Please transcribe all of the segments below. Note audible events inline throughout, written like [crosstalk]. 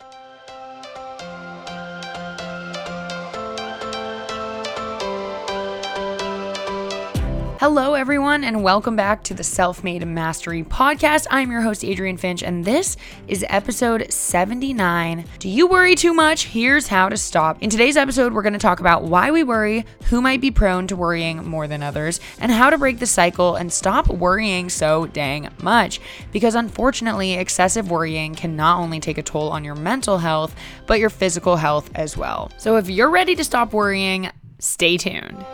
Thank you. Hello, everyone, and welcome back to the Self Made Mastery Podcast. I'm your host, Adrienne Finch, and this is episode 79. Do you worry too much? Here's how to stop. In today's episode, we're going to talk about why we worry, who might be prone to worrying more than others, and how to break the cycle and stop worrying so dang much. Because unfortunately, excessive worrying can not only take a toll on your mental health, but your physical health as well. So if you're ready to stop worrying, stay tuned.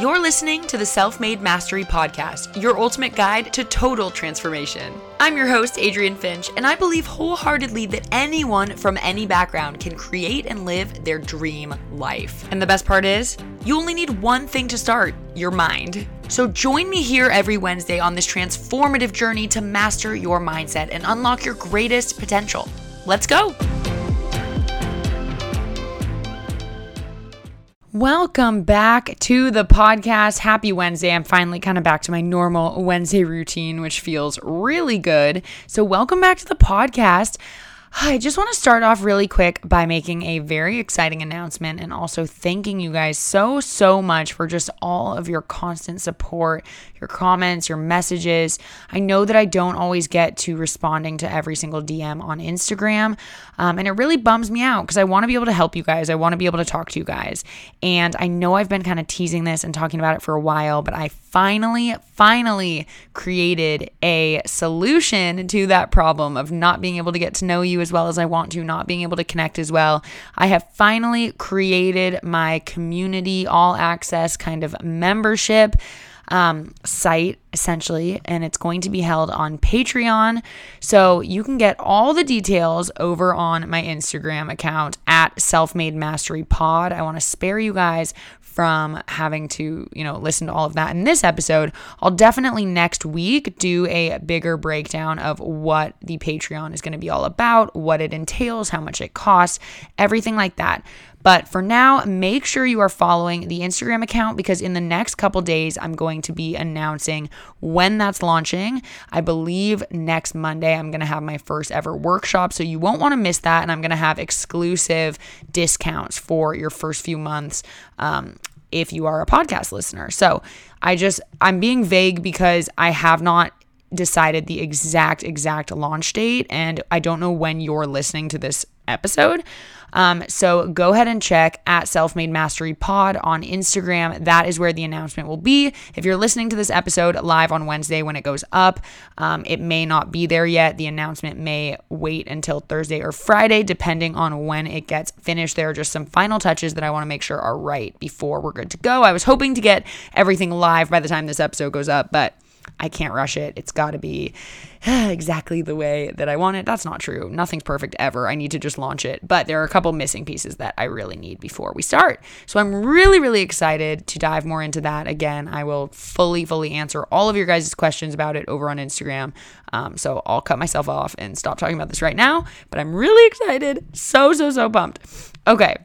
You're listening to the Self Made Mastery Podcast, your ultimate guide to total transformation. I'm your host, Adrienne Finch, and I believe wholeheartedly that anyone from any background can create and live their dream life. And the best part is, you only need one thing to start your mind. So join me here every Wednesday on this transformative journey to master your mindset and unlock your greatest potential. Let's go! Welcome back to the podcast. Happy Wednesday. I'm finally kind of back to my normal Wednesday routine, which feels really good. So, welcome back to the podcast. I just want to start off really quick by making a very exciting announcement and also thanking you guys so, so much for just all of your constant support, your comments, your messages. I know that I don't always get to responding to every single DM on Instagram, um, and it really bums me out because I want to be able to help you guys. I want to be able to talk to you guys. And I know I've been kind of teasing this and talking about it for a while, but I finally, finally created a solution to that problem of not being able to get to know you as well as I want to, not being able to connect as well. I have finally created my community all access kind of membership um, site essentially, and it's going to be held on Patreon. So you can get all the details over on my Instagram account at Self Made Mastery Pod. I want to spare you guys from having to, you know, listen to all of that in this episode. I'll definitely next week do a bigger breakdown of what the Patreon is going to be all about, what it entails, how much it costs, everything like that. But for now, make sure you are following the Instagram account because in the next couple days, I'm going to be announcing when that's launching. I believe next Monday, I'm going to have my first ever workshop. So you won't want to miss that. And I'm going to have exclusive discounts for your first few months. Um, if you are a podcast listener. So I just, I'm being vague because I have not decided the exact, exact launch date. And I don't know when you're listening to this episode. Um, so go ahead and check at Self Made Mastery Pod on Instagram. That is where the announcement will be. If you're listening to this episode live on Wednesday when it goes up, um, it may not be there yet. The announcement may wait until Thursday or Friday, depending on when it gets finished. There are just some final touches that I want to make sure are right before we're good to go. I was hoping to get everything live by the time this episode goes up, but I can't rush it. It's got to be [sighs] exactly the way that I want it. That's not true. Nothing's perfect ever. I need to just launch it. But there are a couple missing pieces that I really need before we start. So I'm really, really excited to dive more into that. Again, I will fully, fully answer all of your guys' questions about it over on Instagram. Um, so I'll cut myself off and stop talking about this right now. But I'm really excited. So, so, so pumped. Okay.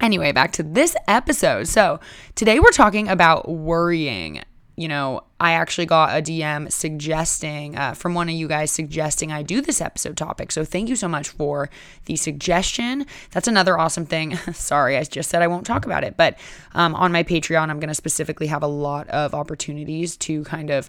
Anyway, back to this episode. So, today we're talking about worrying you know, I actually got a DM suggesting uh, from one of you guys suggesting I do this episode topic. So thank you so much for the suggestion. That's another awesome thing. [laughs] Sorry, I just said I won't talk about it, but um, on my Patreon, I'm going to specifically have a lot of opportunities to kind of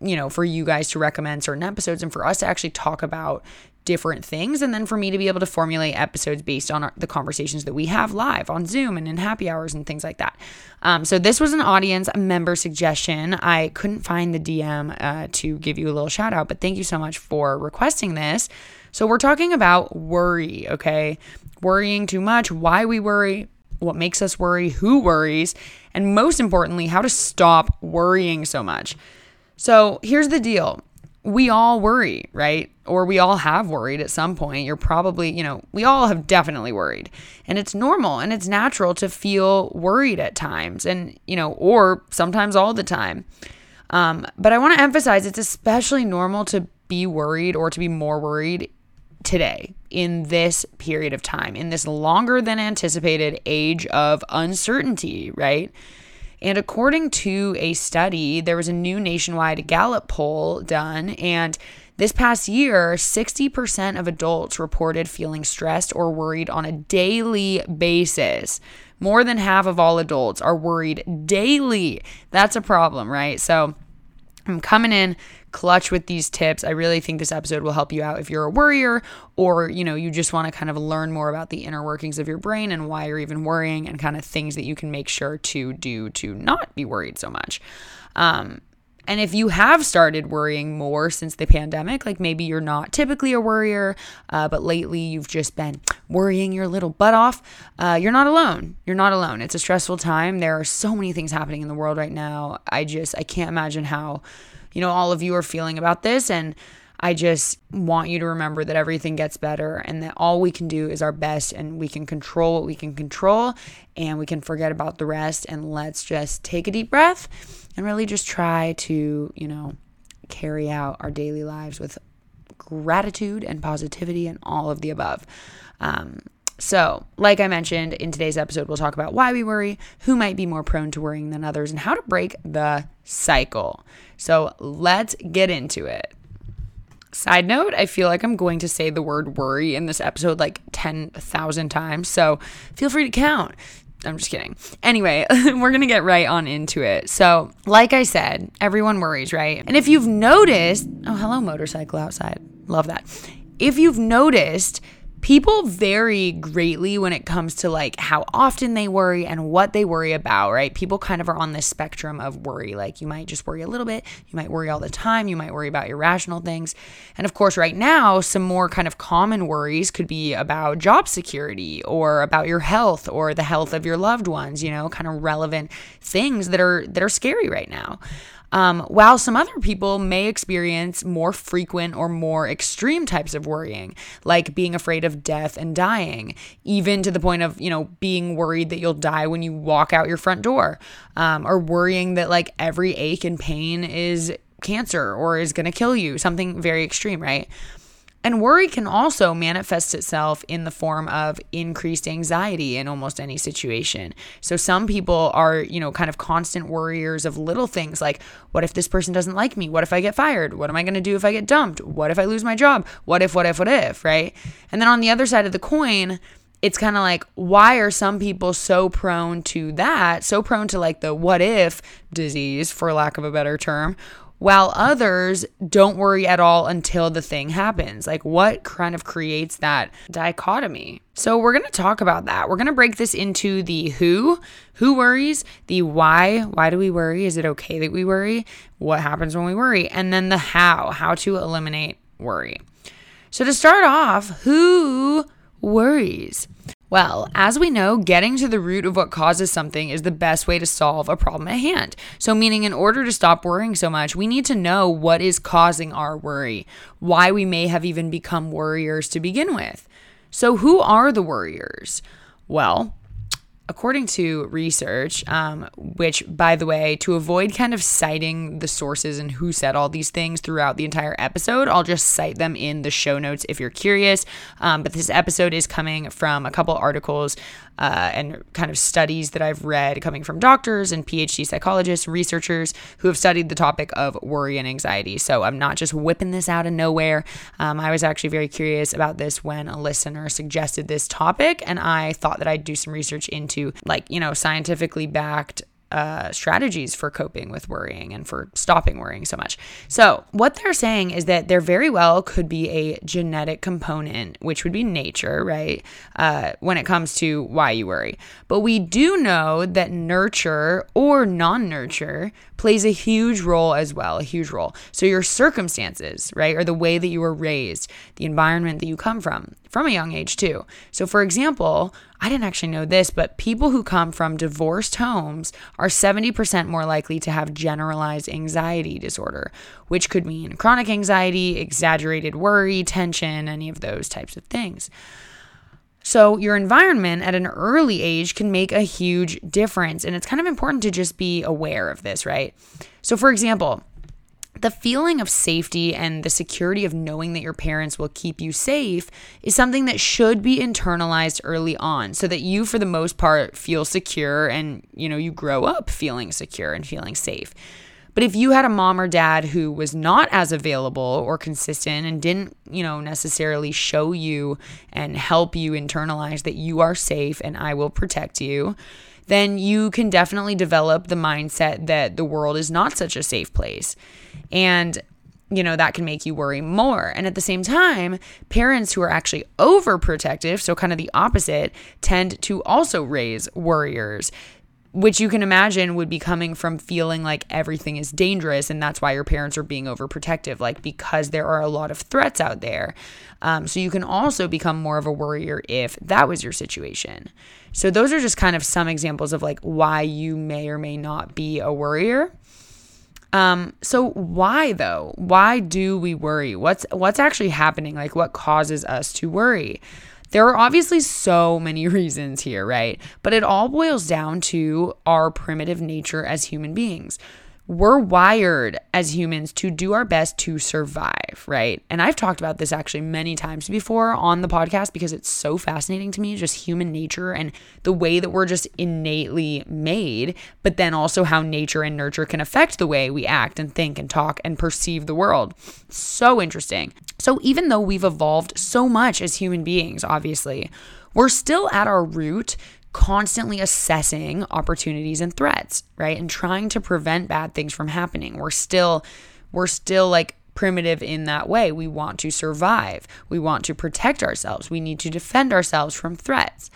you know, for you guys to recommend certain episodes and for us to actually talk about different things. And then for me to be able to formulate episodes based on our, the conversations that we have live on zoom and in happy hours and things like that. Um, so this was an audience member suggestion. I couldn't find the dm uh, to give you a little shout out but thank you so much for requesting this. So we're talking about worry okay? Worrying too much why we worry what makes us worry who worries and most importantly how to stop worrying so much. So here's the deal we all worry, right? Or we all have worried at some point. You're probably, you know, we all have definitely worried. And it's normal and it's natural to feel worried at times and, you know, or sometimes all the time. Um, but I want to emphasize it's especially normal to be worried or to be more worried today in this period of time, in this longer than anticipated age of uncertainty, right? And according to a study, there was a new nationwide Gallup poll done, and This past year, 60% of adults reported feeling stressed or worried on a daily basis. More than half of all adults are worried daily. That's a problem, right? So I'm coming in clutch with these tips. I really think this episode will help you out if you're a worrier or, you know, you just want to kind of learn more about the inner workings of your brain and why you're even worrying and kind of things that you can make sure to do to not be worried so much. Um, and if you have started worrying more since the pandemic, like maybe you're not typically a worrier, uh, but lately you've just been worrying your little butt off, uh, you're not alone. You're not alone. It's a stressful time. There are so many things happening in the world right now. I just, I can't imagine how, you know, all of you are feeling about this. And I just want you to remember that everything gets better and that all we can do is our best and we can control what we can control and we can forget about the rest. And let's just take a deep breath and really just try to, you know, carry out our daily lives with gratitude and positivity and all of the above. Um, so, like I mentioned in today's episode, we'll talk about why we worry, who might be more prone to worrying than others, and how to break the cycle. So, let's get into it. Side note, I feel like I'm going to say the word worry in this episode like 10,000 times, so feel free to count. I'm just kidding. Anyway, [laughs] we're going to get right on into it. So, like I said, everyone worries, right? And if you've noticed, oh, hello, motorcycle outside. Love that. If you've noticed, people vary greatly when it comes to like how often they worry and what they worry about, right? People kind of are on this spectrum of worry. Like you might just worry a little bit, you might worry all the time, you might worry about irrational things. And of course, right now, some more kind of common worries could be about job security or about your health or the health of your loved ones, you know, kind of relevant things that are that are scary right now. Um, while some other people may experience more frequent or more extreme types of worrying, like being afraid of death and dying, even to the point of, you know, being worried that you'll die when you walk out your front door, um, or worrying that like every ache and pain is cancer or is going to kill you, something very extreme, right? And worry can also manifest itself in the form of increased anxiety in almost any situation. So some people are, you know, kind of constant worriers of little things like what if this person doesn't like me? What if I get fired? What am I going to do if I get dumped? What if I lose my job? What if what if what if, right? And then on the other side of the coin, it's kind of like why are some people so prone to that so prone to like the what if disease for lack of a better term while others don't worry at all until the thing happens. Like, what kind of creates that dichotomy? So, we're going to talk about that. We're going to break this into the who, who worries, the why, why do we worry? Is it okay that we worry? What happens when we worry? And then the how, how to eliminate worry. So, to start off, who worries? Well, as we know, getting to the root of what causes something is the best way to solve a problem at hand. So, meaning in order to stop worrying so much, we need to know what is causing our worry, why we may have even become worriers to begin with. So, who are the worriers? Well, according to research, um, which, by the way, to avoid kind of citing the sources and who said all these things throughout the entire episode, I'll just cite them in the show notes if you're curious. Um, but this episode is coming from a couple articles uh, and kind of studies that I've read coming from doctors and PhD psychologists, researchers who have studied the topic of worry and anxiety. So I'm not just whipping this out of nowhere. Um, I was actually very curious about this when a listener suggested this topic, and I thought that I'd do some research into like, you know, scientifically backed uh, strategies for coping with worrying and for stopping worrying so much. So, what they're saying is that there very well could be a genetic component, which would be nature, right? Uh, when it comes to why you worry. But we do know that nurture or non nurture plays a huge role as well, a huge role. So, your circumstances, right, or the way that you were raised, the environment that you come from, from a young age too. So, for example, I didn't actually know this, but people who come from divorced homes are 70% more likely to have generalized anxiety disorder, which could mean chronic anxiety, exaggerated worry, tension, any of those types of things. So, your environment at an early age can make a huge difference. And it's kind of important to just be aware of this, right? So, for example, the feeling of safety and the security of knowing that your parents will keep you safe is something that should be internalized early on so that you for the most part feel secure and you know you grow up feeling secure and feeling safe. But if you had a mom or dad who was not as available or consistent and didn't, you know, necessarily show you and help you internalize that you are safe and I will protect you, then you can definitely develop the mindset that the world is not such a safe place. And you know, that can make you worry more. And at the same time, parents who are actually overprotective, so kind of the opposite, tend to also raise worriers which you can imagine would be coming from feeling like everything is dangerous and that's why your parents are being overprotective like because there are a lot of threats out there um, so you can also become more of a worrier if that was your situation so those are just kind of some examples of like why you may or may not be a worrier um, so why though? Why do we worry? What's what's actually happening? Like what causes us to worry? There are obviously so many [laughs] reasons here, right? But it all boils down to our primitive nature as human beings we're wired as humans to do our best to survive, right? And I've talked about this actually many times before on the podcast because it's so fascinating to me, just human nature and the way that we're just innately made, but then also how nature and nurture can affect the way we act and think and talk and perceive the world. So interesting. So, even though we've evolved so much as human beings, obviously, we're still at our root constantly assessing opportunities and threats, right? And trying to prevent bad things from happening. We're still we're still like primitive in that way. We want to survive. We want to protect ourselves. We need to defend ourselves from threats.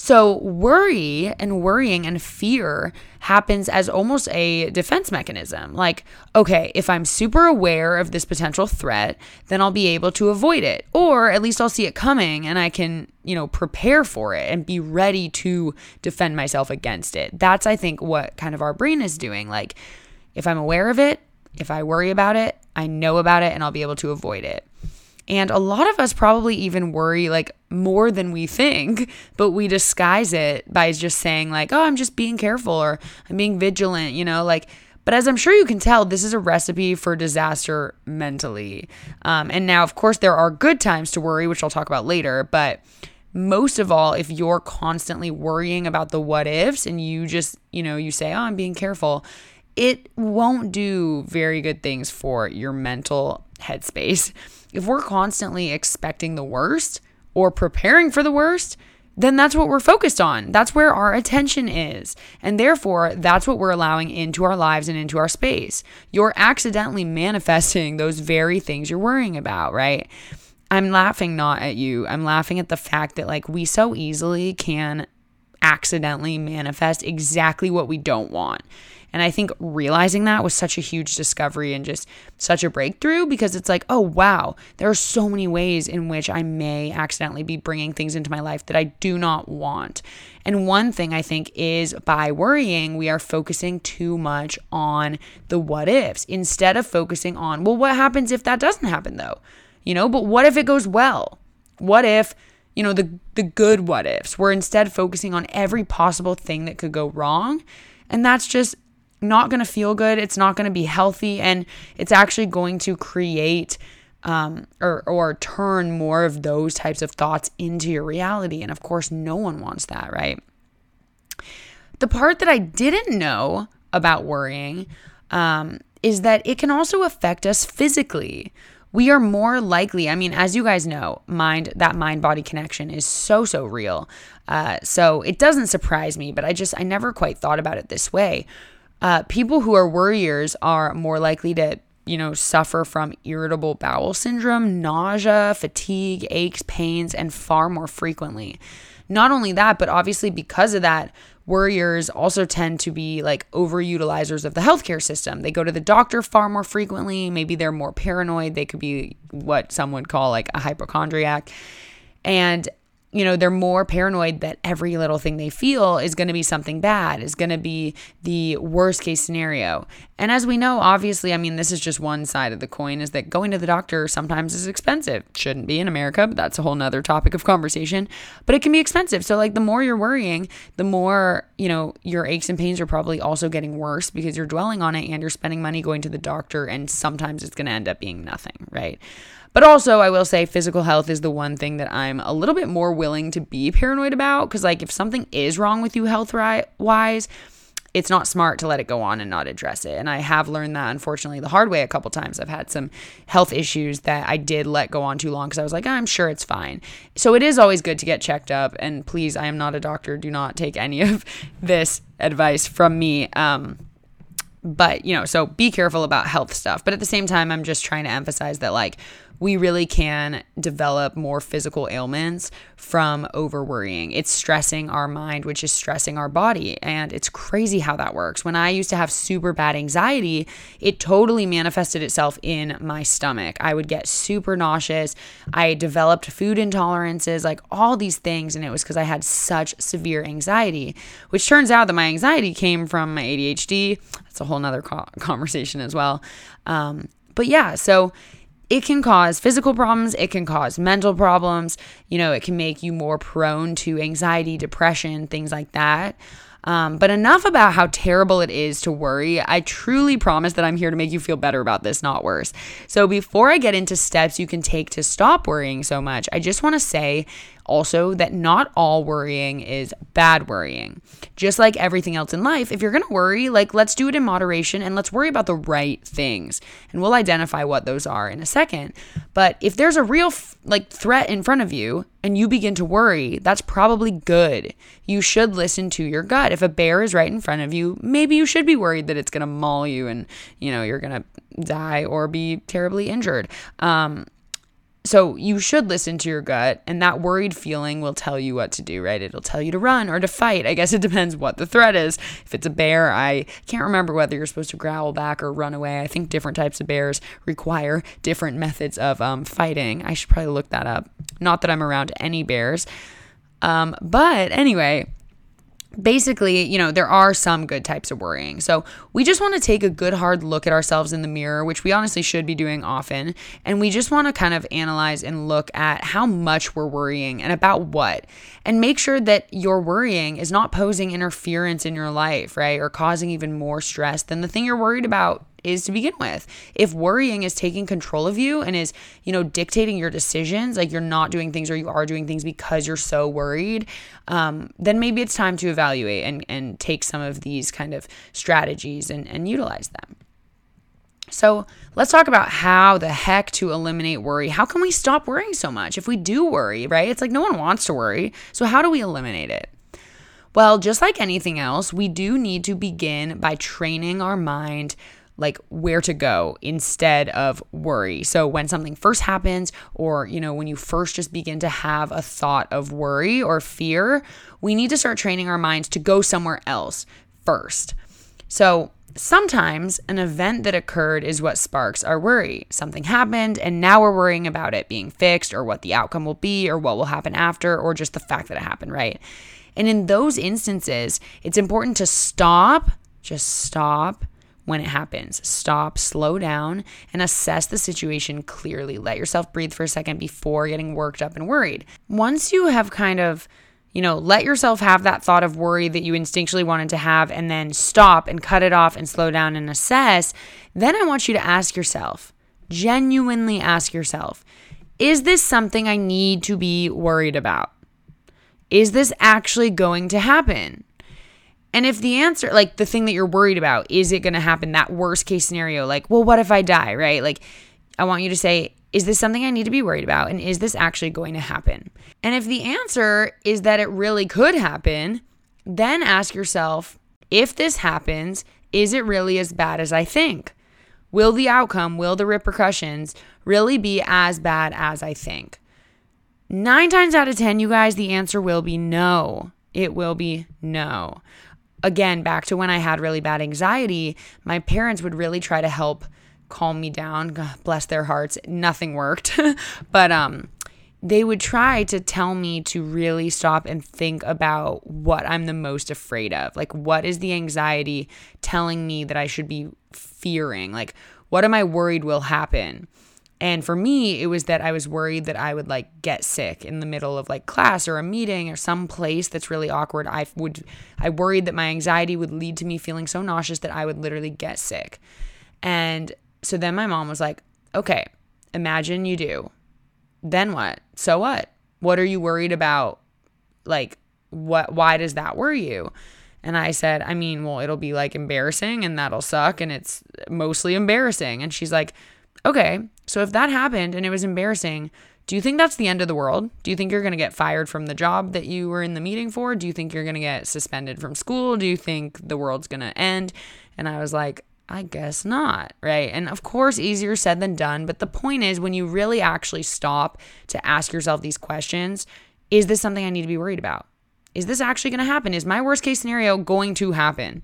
So, worry and worrying and fear happens as almost a defense mechanism. Like, okay, if I'm super aware of this potential threat, then I'll be able to avoid it, or at least I'll see it coming and I can, you know, prepare for it and be ready to defend myself against it. That's, I think, what kind of our brain is doing. Like, if I'm aware of it, if I worry about it, I know about it and I'll be able to avoid it. And a lot of us probably even worry like more than we think, but we disguise it by just saying, like, oh, I'm just being careful or I'm being vigilant, you know, like. But as I'm sure you can tell, this is a recipe for disaster mentally. Um, and now, of course, there are good times to worry, which I'll talk about later. But most of all, if you're constantly worrying about the what ifs and you just, you know, you say, oh, I'm being careful, it won't do very good things for your mental headspace. If we're constantly expecting the worst or preparing for the worst, then that's what we're focused on. That's where our attention is. And therefore, that's what we're allowing into our lives and into our space. You're accidentally manifesting those very things you're worrying about, right? I'm laughing not at you. I'm laughing at the fact that, like, we so easily can accidentally manifest exactly what we don't want. And I think realizing that was such a huge discovery and just such a breakthrough because it's like, oh, wow, there are so many ways in which I may accidentally be bringing things into my life that I do not want. And one thing I think is by worrying, we are focusing too much on the what ifs instead of focusing on, well, what happens if that doesn't happen though? You know, but what if it goes well? What if you know the the good what ifs we're instead focusing on every possible thing that could go wrong and that's just not going to feel good. It's not going to be healthy. And it's actually going to create um, or, or turn more of those types of thoughts into your reality. And of course, no one wants that, right? The part that I didn't know about worrying um, is that it can also affect us physically. We are more likely, I mean, as you guys know, mind that mind body connection is so, so real. Uh, so it doesn't surprise me, but I just, I never quite thought about it this way uh, people who are worriers are more likely to, you know, suffer from irritable bowel syndrome, nausea, fatigue, aches, pains, and far more frequently. Not only that, but obviously because of that, worriers also tend to be like overutilizers of the healthcare system. They go to the doctor far more frequently. Maybe they're more paranoid. They could be what some would call like a hypochondriac. And you know, they're more paranoid that every little thing they feel is going to be something bad, is going to be the worst case scenario. And as we know, obviously, I mean, this is just one side of the coin is that going to the doctor sometimes is expensive. Shouldn't be in America, but that's a whole nother topic of conversation. But it can be expensive. So, like, the more you're worrying, the more, you know, your aches and pains are probably also getting worse because you're dwelling on it and you're spending money going to the doctor. And sometimes it's going to end up being nothing, right? But also, I will say physical health is the one thing that I'm a little bit more willing to be paranoid about because, like, if something is wrong with you health wise, it's not smart to let it go on and not address it. And I have learned that unfortunately the hard way a couple times. I've had some health issues that I did let go on too long because I was like, I'm sure it's fine. So it is always good to get checked up. And please, I am not a doctor. Do not take any [laughs] of this advice from me. Um, but you know, so be careful about health stuff. But at the same time, I'm just trying to emphasize that like we really can develop more physical ailments from over worrying. It's stressing our mind, which is stressing our body. And it's crazy how that works. When I used to have super bad anxiety, it totally manifested itself in my stomach. I would get super nauseous. I developed food intolerances, like all these things. And it was because I had such severe anxiety, which turns out that my anxiety came from my ADHD. That's a whole nother conversation as well. Um, but yeah, so it can cause physical problems, it can cause mental problems, you know, it can make you more prone to anxiety, depression, things like that. Um, but enough about how terrible it is to worry. I truly promise that I'm here to make you feel better about this, not worse. So, before I get into steps you can take to stop worrying so much, I just want to say also that not all worrying is bad worrying. Just like everything else in life, if you're going to worry, like let's do it in moderation and let's worry about the right things. And we'll identify what those are in a second. But if there's a real like threat in front of you and you begin to worry, that's probably good. You should listen to your gut. If a bear is right in front of you, maybe you should be worried that it's going to maul you and, you know, you're going to die or be terribly injured. Um, so you should listen to your gut, and that worried feeling will tell you what to do, right? It'll tell you to run or to fight. I guess it [laughs] depends what the threat is. If it's a bear, I can't remember whether you're supposed to growl back or run away. I think different types of bears require different methods of um, fighting. I should probably look that up. Not that I'm around any bears. Um, but anyway, basically, you know, there are some good types of worrying. So we just want to take a good hard look at ourselves in the mirror, which we honestly should be doing often. And we just want to kind of analyze and look at how much we're worrying and about what. And make sure that your worrying is not posing interference in your life, right? Or causing even more stress than the thing you're worried about is to begin with. If worrying is taking control of you and is, you know, dictating your decisions, like you're not doing things or you are doing things because you're so worried, um, then maybe it's time to evaluate and, and take some of these kind of strategies and, and utilize them. So let's talk about how the heck to eliminate worry. How can we stop worrying so much? If we do worry, right? It's like no one wants to worry. So, how do we eliminate it? Well, just like anything else, we do need to begin by training our mind like where to go instead of worry. So when something first happens or you know when you first just begin to have a thought of worry or fear, we need to start training our minds to go somewhere else first. So Sometimes an event that occurred is what sparks our worry. Something happened, and now we're worrying about it being fixed, or what the outcome will be, or what will happen after, or just the fact that it happened, right? And in those instances, it's important to stop, just stop, when it happens. Stop, slow down, and assess the situation clearly. Let yourself breathe for a second before getting worked up and worried. Once you have kind of you know, let yourself have that thought of worry that you instinctually wanted to have and then stop and cut it off and slow down and assess. Then I want you to ask yourself, genuinely ask yourself, is this something I need to be worried about? Is this actually going to happen? And if the answer, like the thing that you're worried about, is it going to happen? That worst case scenario, like, well, what if I die, right? Like, I want you to say, is this something I need to be worried about? And is this actually going to happen? And if the answer is that it really could happen, then ask yourself, if this happens, is it really as bad as I think? Will the outcome, will the repercussions really be as bad as I think? Nine times out of 10, you guys, the answer will be no. It will be no again, back to when I had really bad anxiety, my parents would really try to help calm me down. God, bless their hearts. Nothing worked. [laughs] but um they would try to tell me to really stop and think about what I'm the most afraid of. Like what is the anxiety telling me that I should be fearing? Like what am I worried will happen? And for me, it was that I was worried that I would like get sick in the middle of like class or a meeting or some place that's really awkward. I would I worried that my anxiety would lead to me feeling so nauseous that I would literally get sick. And so then my mom was like, "Okay, imagine you do. Then what? So what? What are you worried about? Like what why does that worry you?" And I said, I mean, well, it'll be like embarrassing and that'll suck. And it's mostly embarrassing. And she's like, okay, so if that happened and it was embarrassing, do you think that's the end of the world? Do you think you're going to get fired from the job that you were in the meeting for? Do you think you're going to get suspended from school? Do you think the world's going to end? And I was like, I guess not, right? And of course, easier said than done. But the point is, when you really actually stop to ask yourself these questions, is this something I need to be worried about? Is this actually going to happen? Is my worst case scenario going to happen?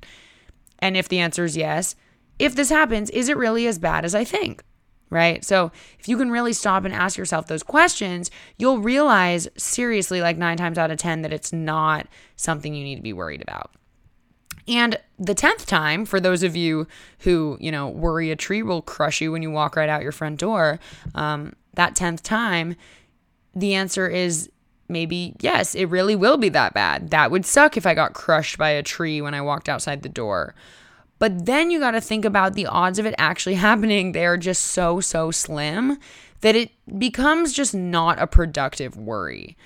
And if the answer is yes, if this happens, is it really as bad as I think? Right? So, if you can really stop and ask yourself those questions, you'll realize seriously, like nine times out of 10, that it's not something you need to be worried about. And the 10th time, for those of you who, you know, worry a tree will crush you when you walk right out your front door, um, that 10th time, the answer is maybe yes, it really will be that bad. That would suck if I got crushed by a tree when I walked outside the door. But then you got to think about the odds of it actually [laughs] happening. They are just so, so slim that it becomes just not a productive worry.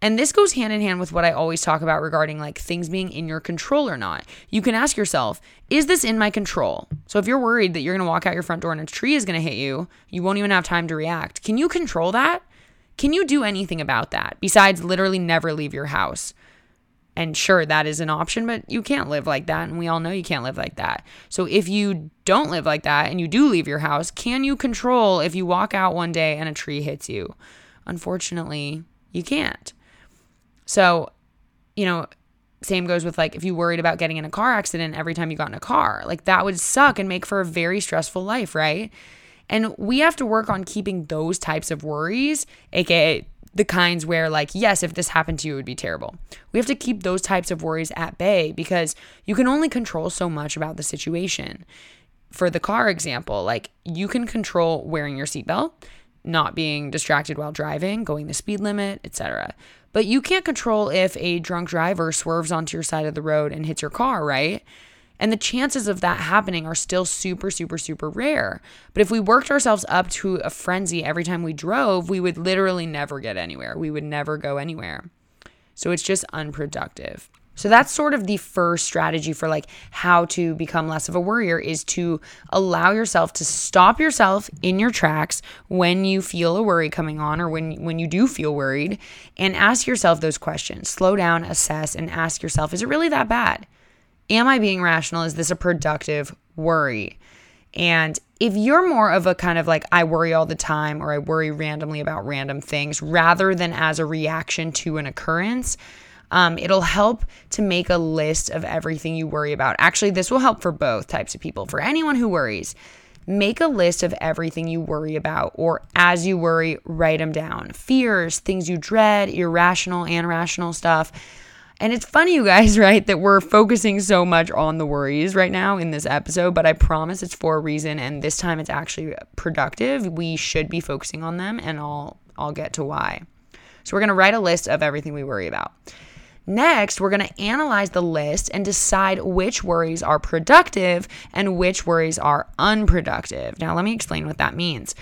And this goes hand in hand with what I always talk about regarding like things being in your control or not. You can ask yourself, is this in my control? So if you're worried that you're going to walk out your front door and a tree is going to hit you, you won't even have time to react. Can you control that? Can you do anything about that besides literally never leave your house? And sure, that is an option, but you can't live like that. And we all know you can't live like that. So if you don't live like that and you do leave your house, can you control if you walk out one day and a tree hits you? Unfortunately, you can't. So, you know, same goes with like if you worried about getting in a car accident every time you got in a car, like that would suck and make for a very stressful life, right? And we have to work on keeping those types of worries, aka the kinds where, like, yes, if this happened to you, it would be terrible. We have to keep those types of worries at bay because you can only control so much about the situation. For the car example, like, you can control wearing your seatbelt, not being distracted while driving, going the speed limit, etc. But you can't control if a drunk driver swerves onto your side of the road and hits your car, right? And the chances of that happening are still super, super, super rare. But if we worked ourselves up to a frenzy every time we drove, we would literally never get anywhere. We would never go anywhere. So it's just unproductive. So that's sort of the first strategy for like how to become less of a worrier is to allow yourself to stop yourself in your tracks when you feel a worry coming on or when when you do feel worried and ask yourself those questions. Slow down, assess and ask yourself, is it really that bad? Am I being rational? Is this a productive worry? And if you're more of a kind of like, I worry all the time or I worry randomly about random things rather than as a reaction to an occurrence, um, it'll help to make a list of everything you worry about. Actually, this will help for both types of people. For anyone who worries, make a list of everything you worry about, or as you worry, write them down. Fears, things you dread, irrational and rational stuff. And it's funny, you guys, [laughs] right, that we're focusing so much on the worries right now in this episode, but I promise it's for a reason. And this time it's actually productive. We should be focusing on them, and I'll, I'll get to why. So we're going to write a list of everything we worry about. Next, we're going to analyze the list and decide which worries are productive and which worries are unproductive. Now, let me explain what that means.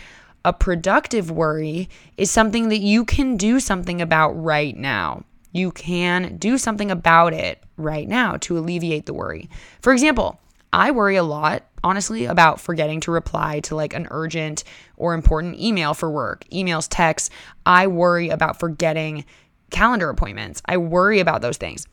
A productive worry is something that you can do something about right now. You can do something about it right now to alleviate the worry. For example, I worry a lot, honestly, about forgetting to reply to like an urgent or important email for work, emails, texts. I worry about forgetting calendar appointments. I worry about those things.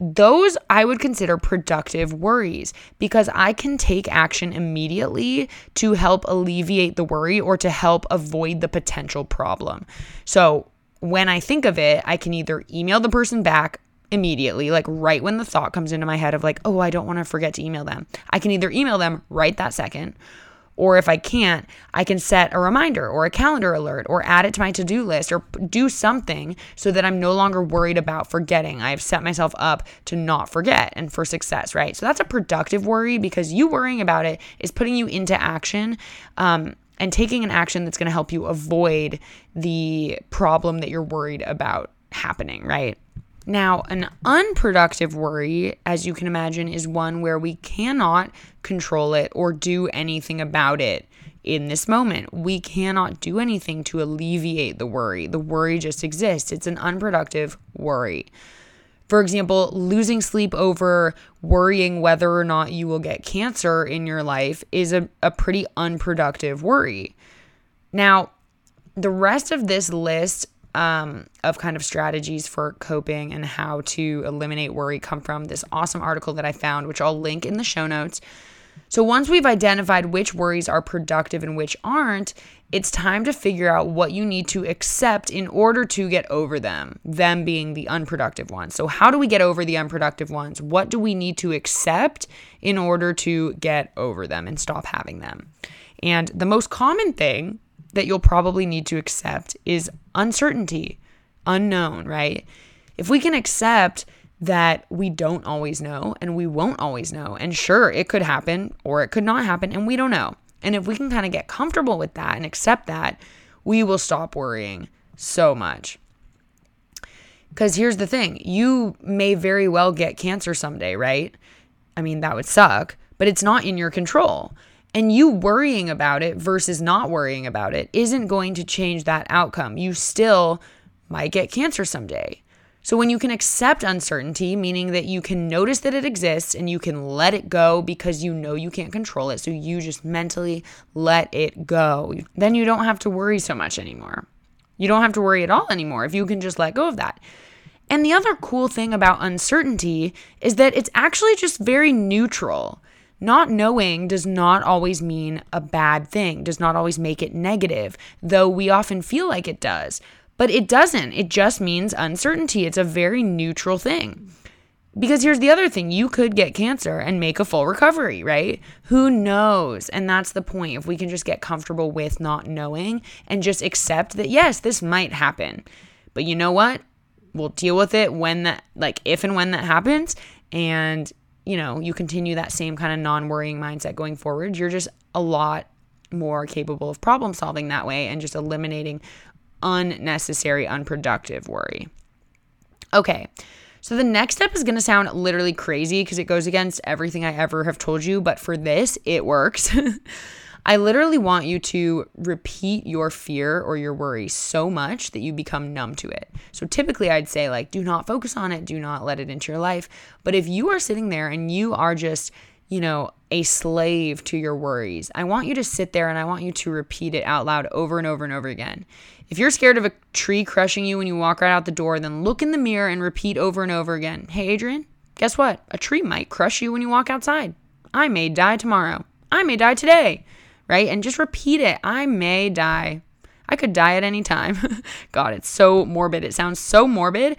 Those I would consider productive worries because I can take action immediately to help alleviate the worry or to help avoid the potential problem. So, when I think of it, I can either email the person back immediately, like right when the thought comes into my head of like, oh, I don't want to forget to email them. I can either email them right that second, or if I can't, I can set a reminder or a calendar alert or add it to my to do list or do something so that I'm no longer worried about forgetting. I've set myself up to not forget and for success, right? So that's a productive worry because you worrying about it is putting you into action. Um, and taking an action that's going to help you avoid the problem that you're worried about happening, right? Now, an unproductive worry, as you can imagine, is one where we cannot control it or do anything about it in this moment. We cannot do anything to alleviate the worry. The worry just exists, it's an unproductive worry. For example, losing sleep over worrying whether or not you will get cancer in your life is a, a pretty unproductive worry. Now, the rest of this list um, of kind of strategies for coping and how to eliminate worry come from this awesome article that I found, which I'll link in the show notes. So, once we've identified which worries are productive and which aren't, it's time to figure out what you need to accept in order to get over them, them being the unproductive ones. So, how do we get over the unproductive ones? What do we need to accept in order to get over them and stop having them? And the most common thing that you'll probably need to accept is uncertainty, unknown, right? If we can accept that we don't always know and we won't always know, and sure, it could happen or it could not happen, and we don't know. And if we can kind of get comfortable with that and accept that, we will stop worrying so much. Because here's the thing you may very well get cancer someday, right? I mean, that would suck, but it's not in your control. And you worrying about it versus not worrying about it isn't going to change that outcome. You still might get cancer someday. So, when you can accept uncertainty, meaning that you can notice that it exists and you can let it go because you know you can't control it, so you just mentally let it go, then you don't have to worry so much anymore. You don't have to worry at all anymore if you can just let go of that. And the other cool thing about uncertainty is that it's actually just very neutral. Not knowing does not always mean a bad thing, does not always make it negative, though we often feel like it does. But it doesn't. It just means uncertainty. It's a very neutral thing. Because here's the other thing you could get cancer and make a full recovery, right? Who knows? And that's the point. If we can just get comfortable with not knowing and just accept that, yes, this might happen. But you know what? We'll deal with it when that, like, if and when that happens. And you know, you continue that same kind of non worrying mindset going forward, you're just a lot more capable of problem solving that way and just eliminating unnecessary, unproductive worry. Okay. So the next step is going to sound literally crazy because it goes against everything I ever have told you, but for this, it works. [laughs] I literally want you to repeat your fear or your worry so much that you become numb to it. So typically I'd say like do not focus on it, do not let it into your life. But if you are sitting there and you are just, you know, a slave to your worries, I want you to sit there and I want you to repeat it out loud over and over and over again. If you're scared of a tree crushing you when you walk right out the door, then look in the mirror and repeat over and over again. Hey Adrienne, guess what? A tree might crush you when you walk outside. I may die tomorrow. I may die today right? And just repeat it. I may die. I could die at any time. [laughs] God, it's so morbid. It sounds so morbid.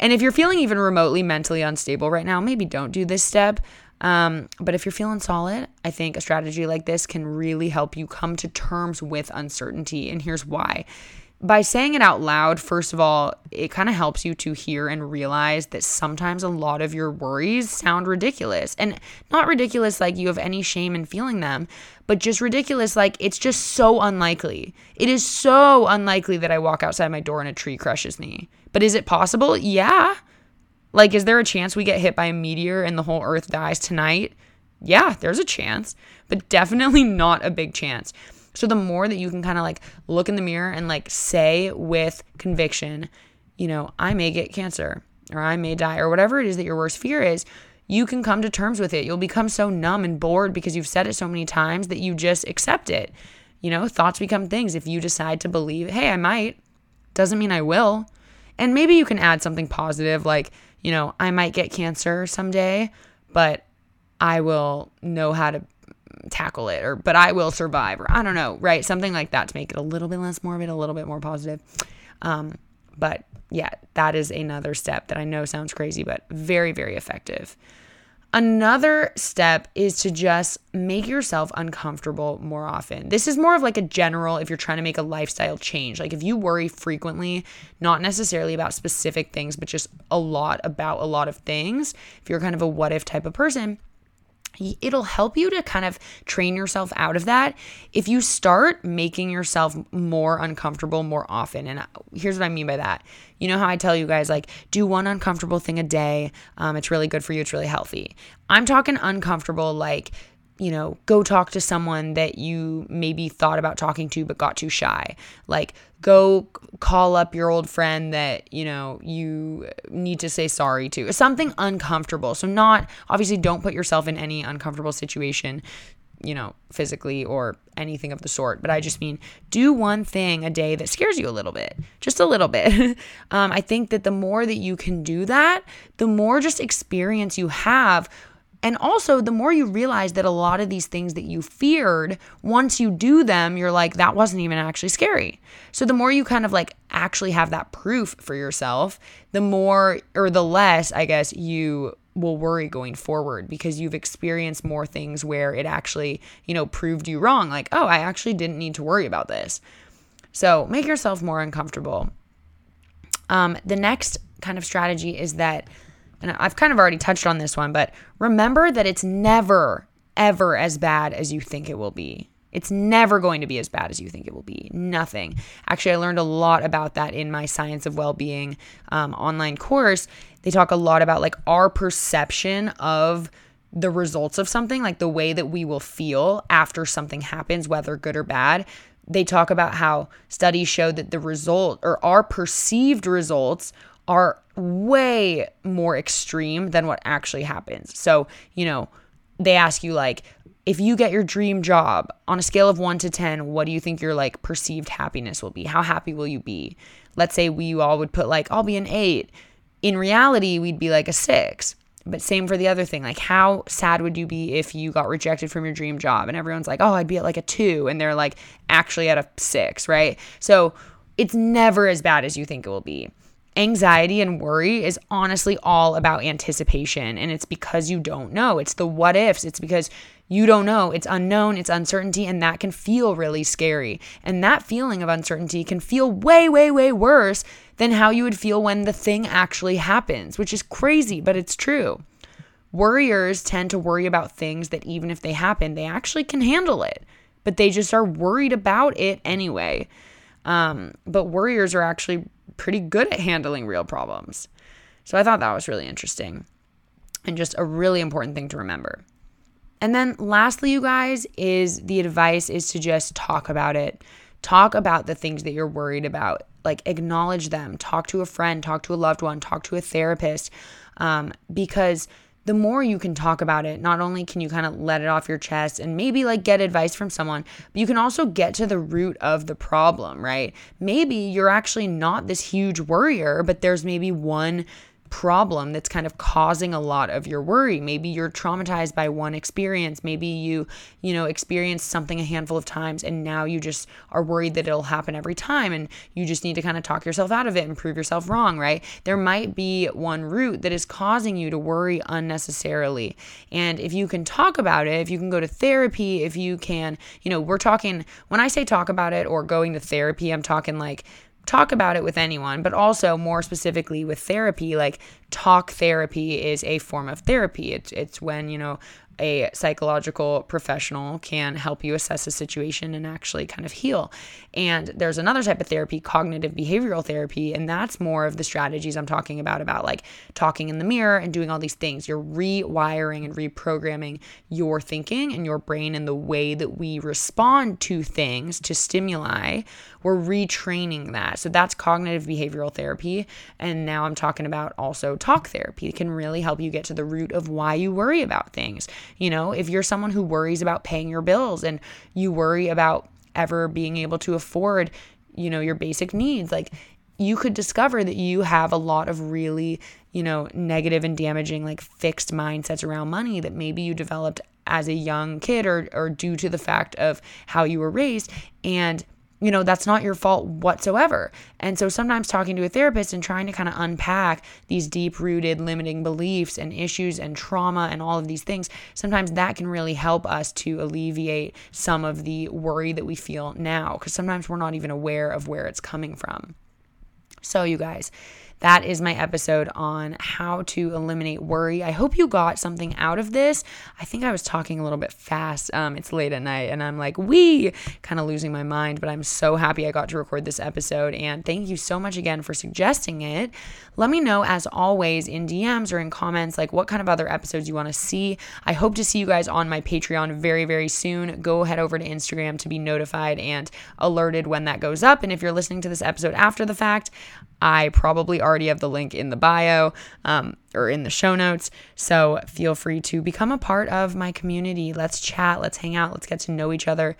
And if you're feeling even remotely mentally unstable right now, maybe don't do this step. Um, but if you're feeling solid, I think a strategy like this can really help you come to terms with uncertainty. And here's why by saying it out loud, first of all, it kind of helps you to hear and realize that sometimes a lot of your worries sound ridiculous. And not ridiculous like you have any shame in feeling them, but just ridiculous like it's just so unlikely. It is so unlikely that I walk outside my door and a tree crushes me. But is it possible? Yeah. Like, is there a chance we get hit by a meteor and the whole earth dies tonight? Yeah, there's a chance, but definitely [laughs] not a big chance. So the more that you can kind of like look in the mirror and like say with conviction, you know, I may get cancer or I may die or whatever it is that your worst fear is, you can come to terms with it. You'll become so numb and bored because you've said it so many times that you just accept it. You know, thoughts become things. If you decide to believe, hey, I might, doesn't mean I will. And maybe you can add something positive like, you know, I might get cancer someday, but I will know how to tackle it or but I will survive or I don't know, right? Something like that to make it a little bit less morbid, a little bit more positive. Um, but yeah, that is another step that I know sounds crazy, but very, very effective. Another step is to just make yourself uncomfortable more often. This is more of like a general if you're trying to make a lifestyle change. Like if you worry frequently, not necessarily about specific things, but just a lot about a lot of things, if you're kind of a what if type of person, it'll help you to kind of train yourself out of that. If you start making yourself more uncomfortable more often and uh, here's what i mean by that. You know how i tell you guys like do one uncomfortable thing a day um, it's really good for you it's really healthy. I'm talking uncomfortable like you know, go talk to someone that you maybe thought about talking to but got too shy. Like, go call up your old friend that, you know, you need to say sorry to. Something uncomfortable. So, not obviously, don't put yourself in any uncomfortable situation, you know, physically or anything of the sort. But I just mean do one thing a day that scares you a little bit, just a little bit. [laughs] um, I think that the more that you can do that, the more just experience you have and also, the more you realize that a lot of these things that you feared, once you do them, you're like, that wasn't even actually scary. So, the more you kind of like actually have that proof for yourself, the more or the less, I guess, you will worry going forward because you've experienced more things where it actually, you know, proved you wrong. Like, oh, I actually didn't need to worry about this. So, make yourself more uncomfortable. Um, the next kind of strategy is that and I've kind of already touched on this one, but remember that it's never, ever as bad as you think it will be. It's never going to be as bad as you think it will be. Nothing. Actually, I learned a lot about that in my Science of Wellbeing um, online course. They talk a lot about like our perception of the results of something, like the way that we will feel after something happens, whether good or bad. They talk about how studies show that the result or our perceived results are way more extreme than what actually happens. So, you know, they ask you like if you get your dream job on a scale of 1 to 10, what do you think your like perceived happiness will be? How happy will you be? Let's say we all would put like I'll be an 8. In reality, we'd be like a 6. But same for the other thing. Like, how sad would you be if you got rejected from your dream job? And everyone's like, oh, I'd be at like a two. And they're like, actually at a six, right? So it's never as bad as you think it will be anxiety and worry is honestly all about anticipation. And it's because you don't know. It's the what ifs. It's because you don't know. It's unknown, it's uncertainty, and that can feel really scary. And that feeling of uncertainty can feel way, way, way worse than how you would feel when the thing actually happens, which is crazy, but it's true. Worriers tend to worry about things that even if they happen, they actually can handle it, but they just are worried about it anyway. Um, but worriers are actually pretty good at handling real problems. So I thought that was really interesting and just a really important thing to remember. And then lastly, you guys, is the advice is to just talk about it. Talk about the things that you're worried about. Like acknowledge them. Talk to a friend, talk to a loved one, talk to a therapist. Um, because the more you can talk about it, not only can you kind of let it off your chest and maybe like get advice from someone, but you can also get to the root of the problem, right? Maybe you're actually not this huge worrier, but there's maybe one problem that's kind of causing a lot of your worry. Maybe you're traumatized by one experience. Maybe you, you know, experienced something a handful of times and now you just are worried that it'll happen every time and you just need to kind of talk yourself out of it and prove yourself wrong, right? There might be one root that is causing you to worry unnecessarily. And if you can talk about it, if you can go to therapy, if you can, you know, we're talking when I say talk about it or going to therapy, I'm talking like talk about it with anyone, but also more specifically with therapy, like talk therapy is a form of therapy. It's it's when, you know, a psychological professional can help you assess a situation and actually kind of heal. And there's another type of therapy, cognitive behavioral therapy, and that's more of the strategies I'm talking about about like talking in the mirror and doing all these things. You're rewiring and reprogramming your thinking and your brain and the way that we respond to things, to stimuli. We're retraining that. So that's cognitive behavioral therapy. And now I'm talking about also talk therapy. It can really help you get to the root of why you worry about things. You know, if you're someone who worries about paying your bills and you worry about ever being able to afford, you know, your basic needs, like you could discover that you have a lot of really, you know, negative and damaging, like fixed mindsets around money that maybe you developed as a young kid or, or due to the fact of how you were raised. And you know, that's not your fault whatsoever. And so sometimes talking to a therapist and trying to kind of unpack these deep rooted limiting beliefs and issues and trauma and all of these things, sometimes that can really help us to alleviate some of the worry that we feel now because sometimes we're not even aware of where it's coming from. So, you guys, that is my episode on how to eliminate worry. I hope you got something out of this. I think I was talking a little bit fast. Um, it's late at night and I'm like, we kind of losing my mind, but I'm so happy I got to record this episode. And thank you so much again for suggesting it. Let me know, as always, in DMs or in comments, like what kind of other episodes you want to see. I hope to see you guys on my Patreon very, very soon. Go head over to Instagram to be notified and alerted when that goes up. And if you're listening to this episode after the fact, I probably already have the link in the bio um, or in the show notes. So feel free to become a part of my community. Let's chat, let's hang out, let's get to know each other.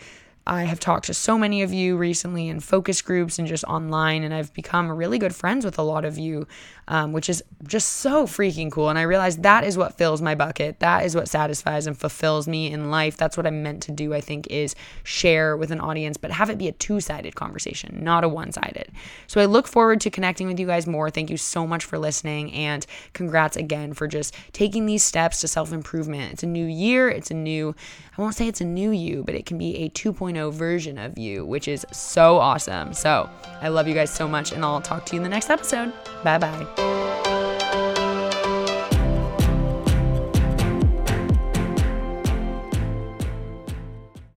I have talked to so many of you recently in focus groups and just online, and I've become really good friends with a lot of you, um, which is just so freaking cool. And I realize that is what fills my bucket. That is what satisfies and fulfills me in life. That's what I'm meant to do, I think, is share with an audience, but have it be a two sided conversation, not a one sided. So I look forward to connecting with you guys more. Thank you so much for listening, and congrats again for just taking these steps to self improvement. It's a new year, it's a new, I won't say it's a new you, but it can be a 2.0 2.0 version of you, which is so awesome. So I love you guys so much, and I'll talk to you in the next episode. Bye bye Thank you.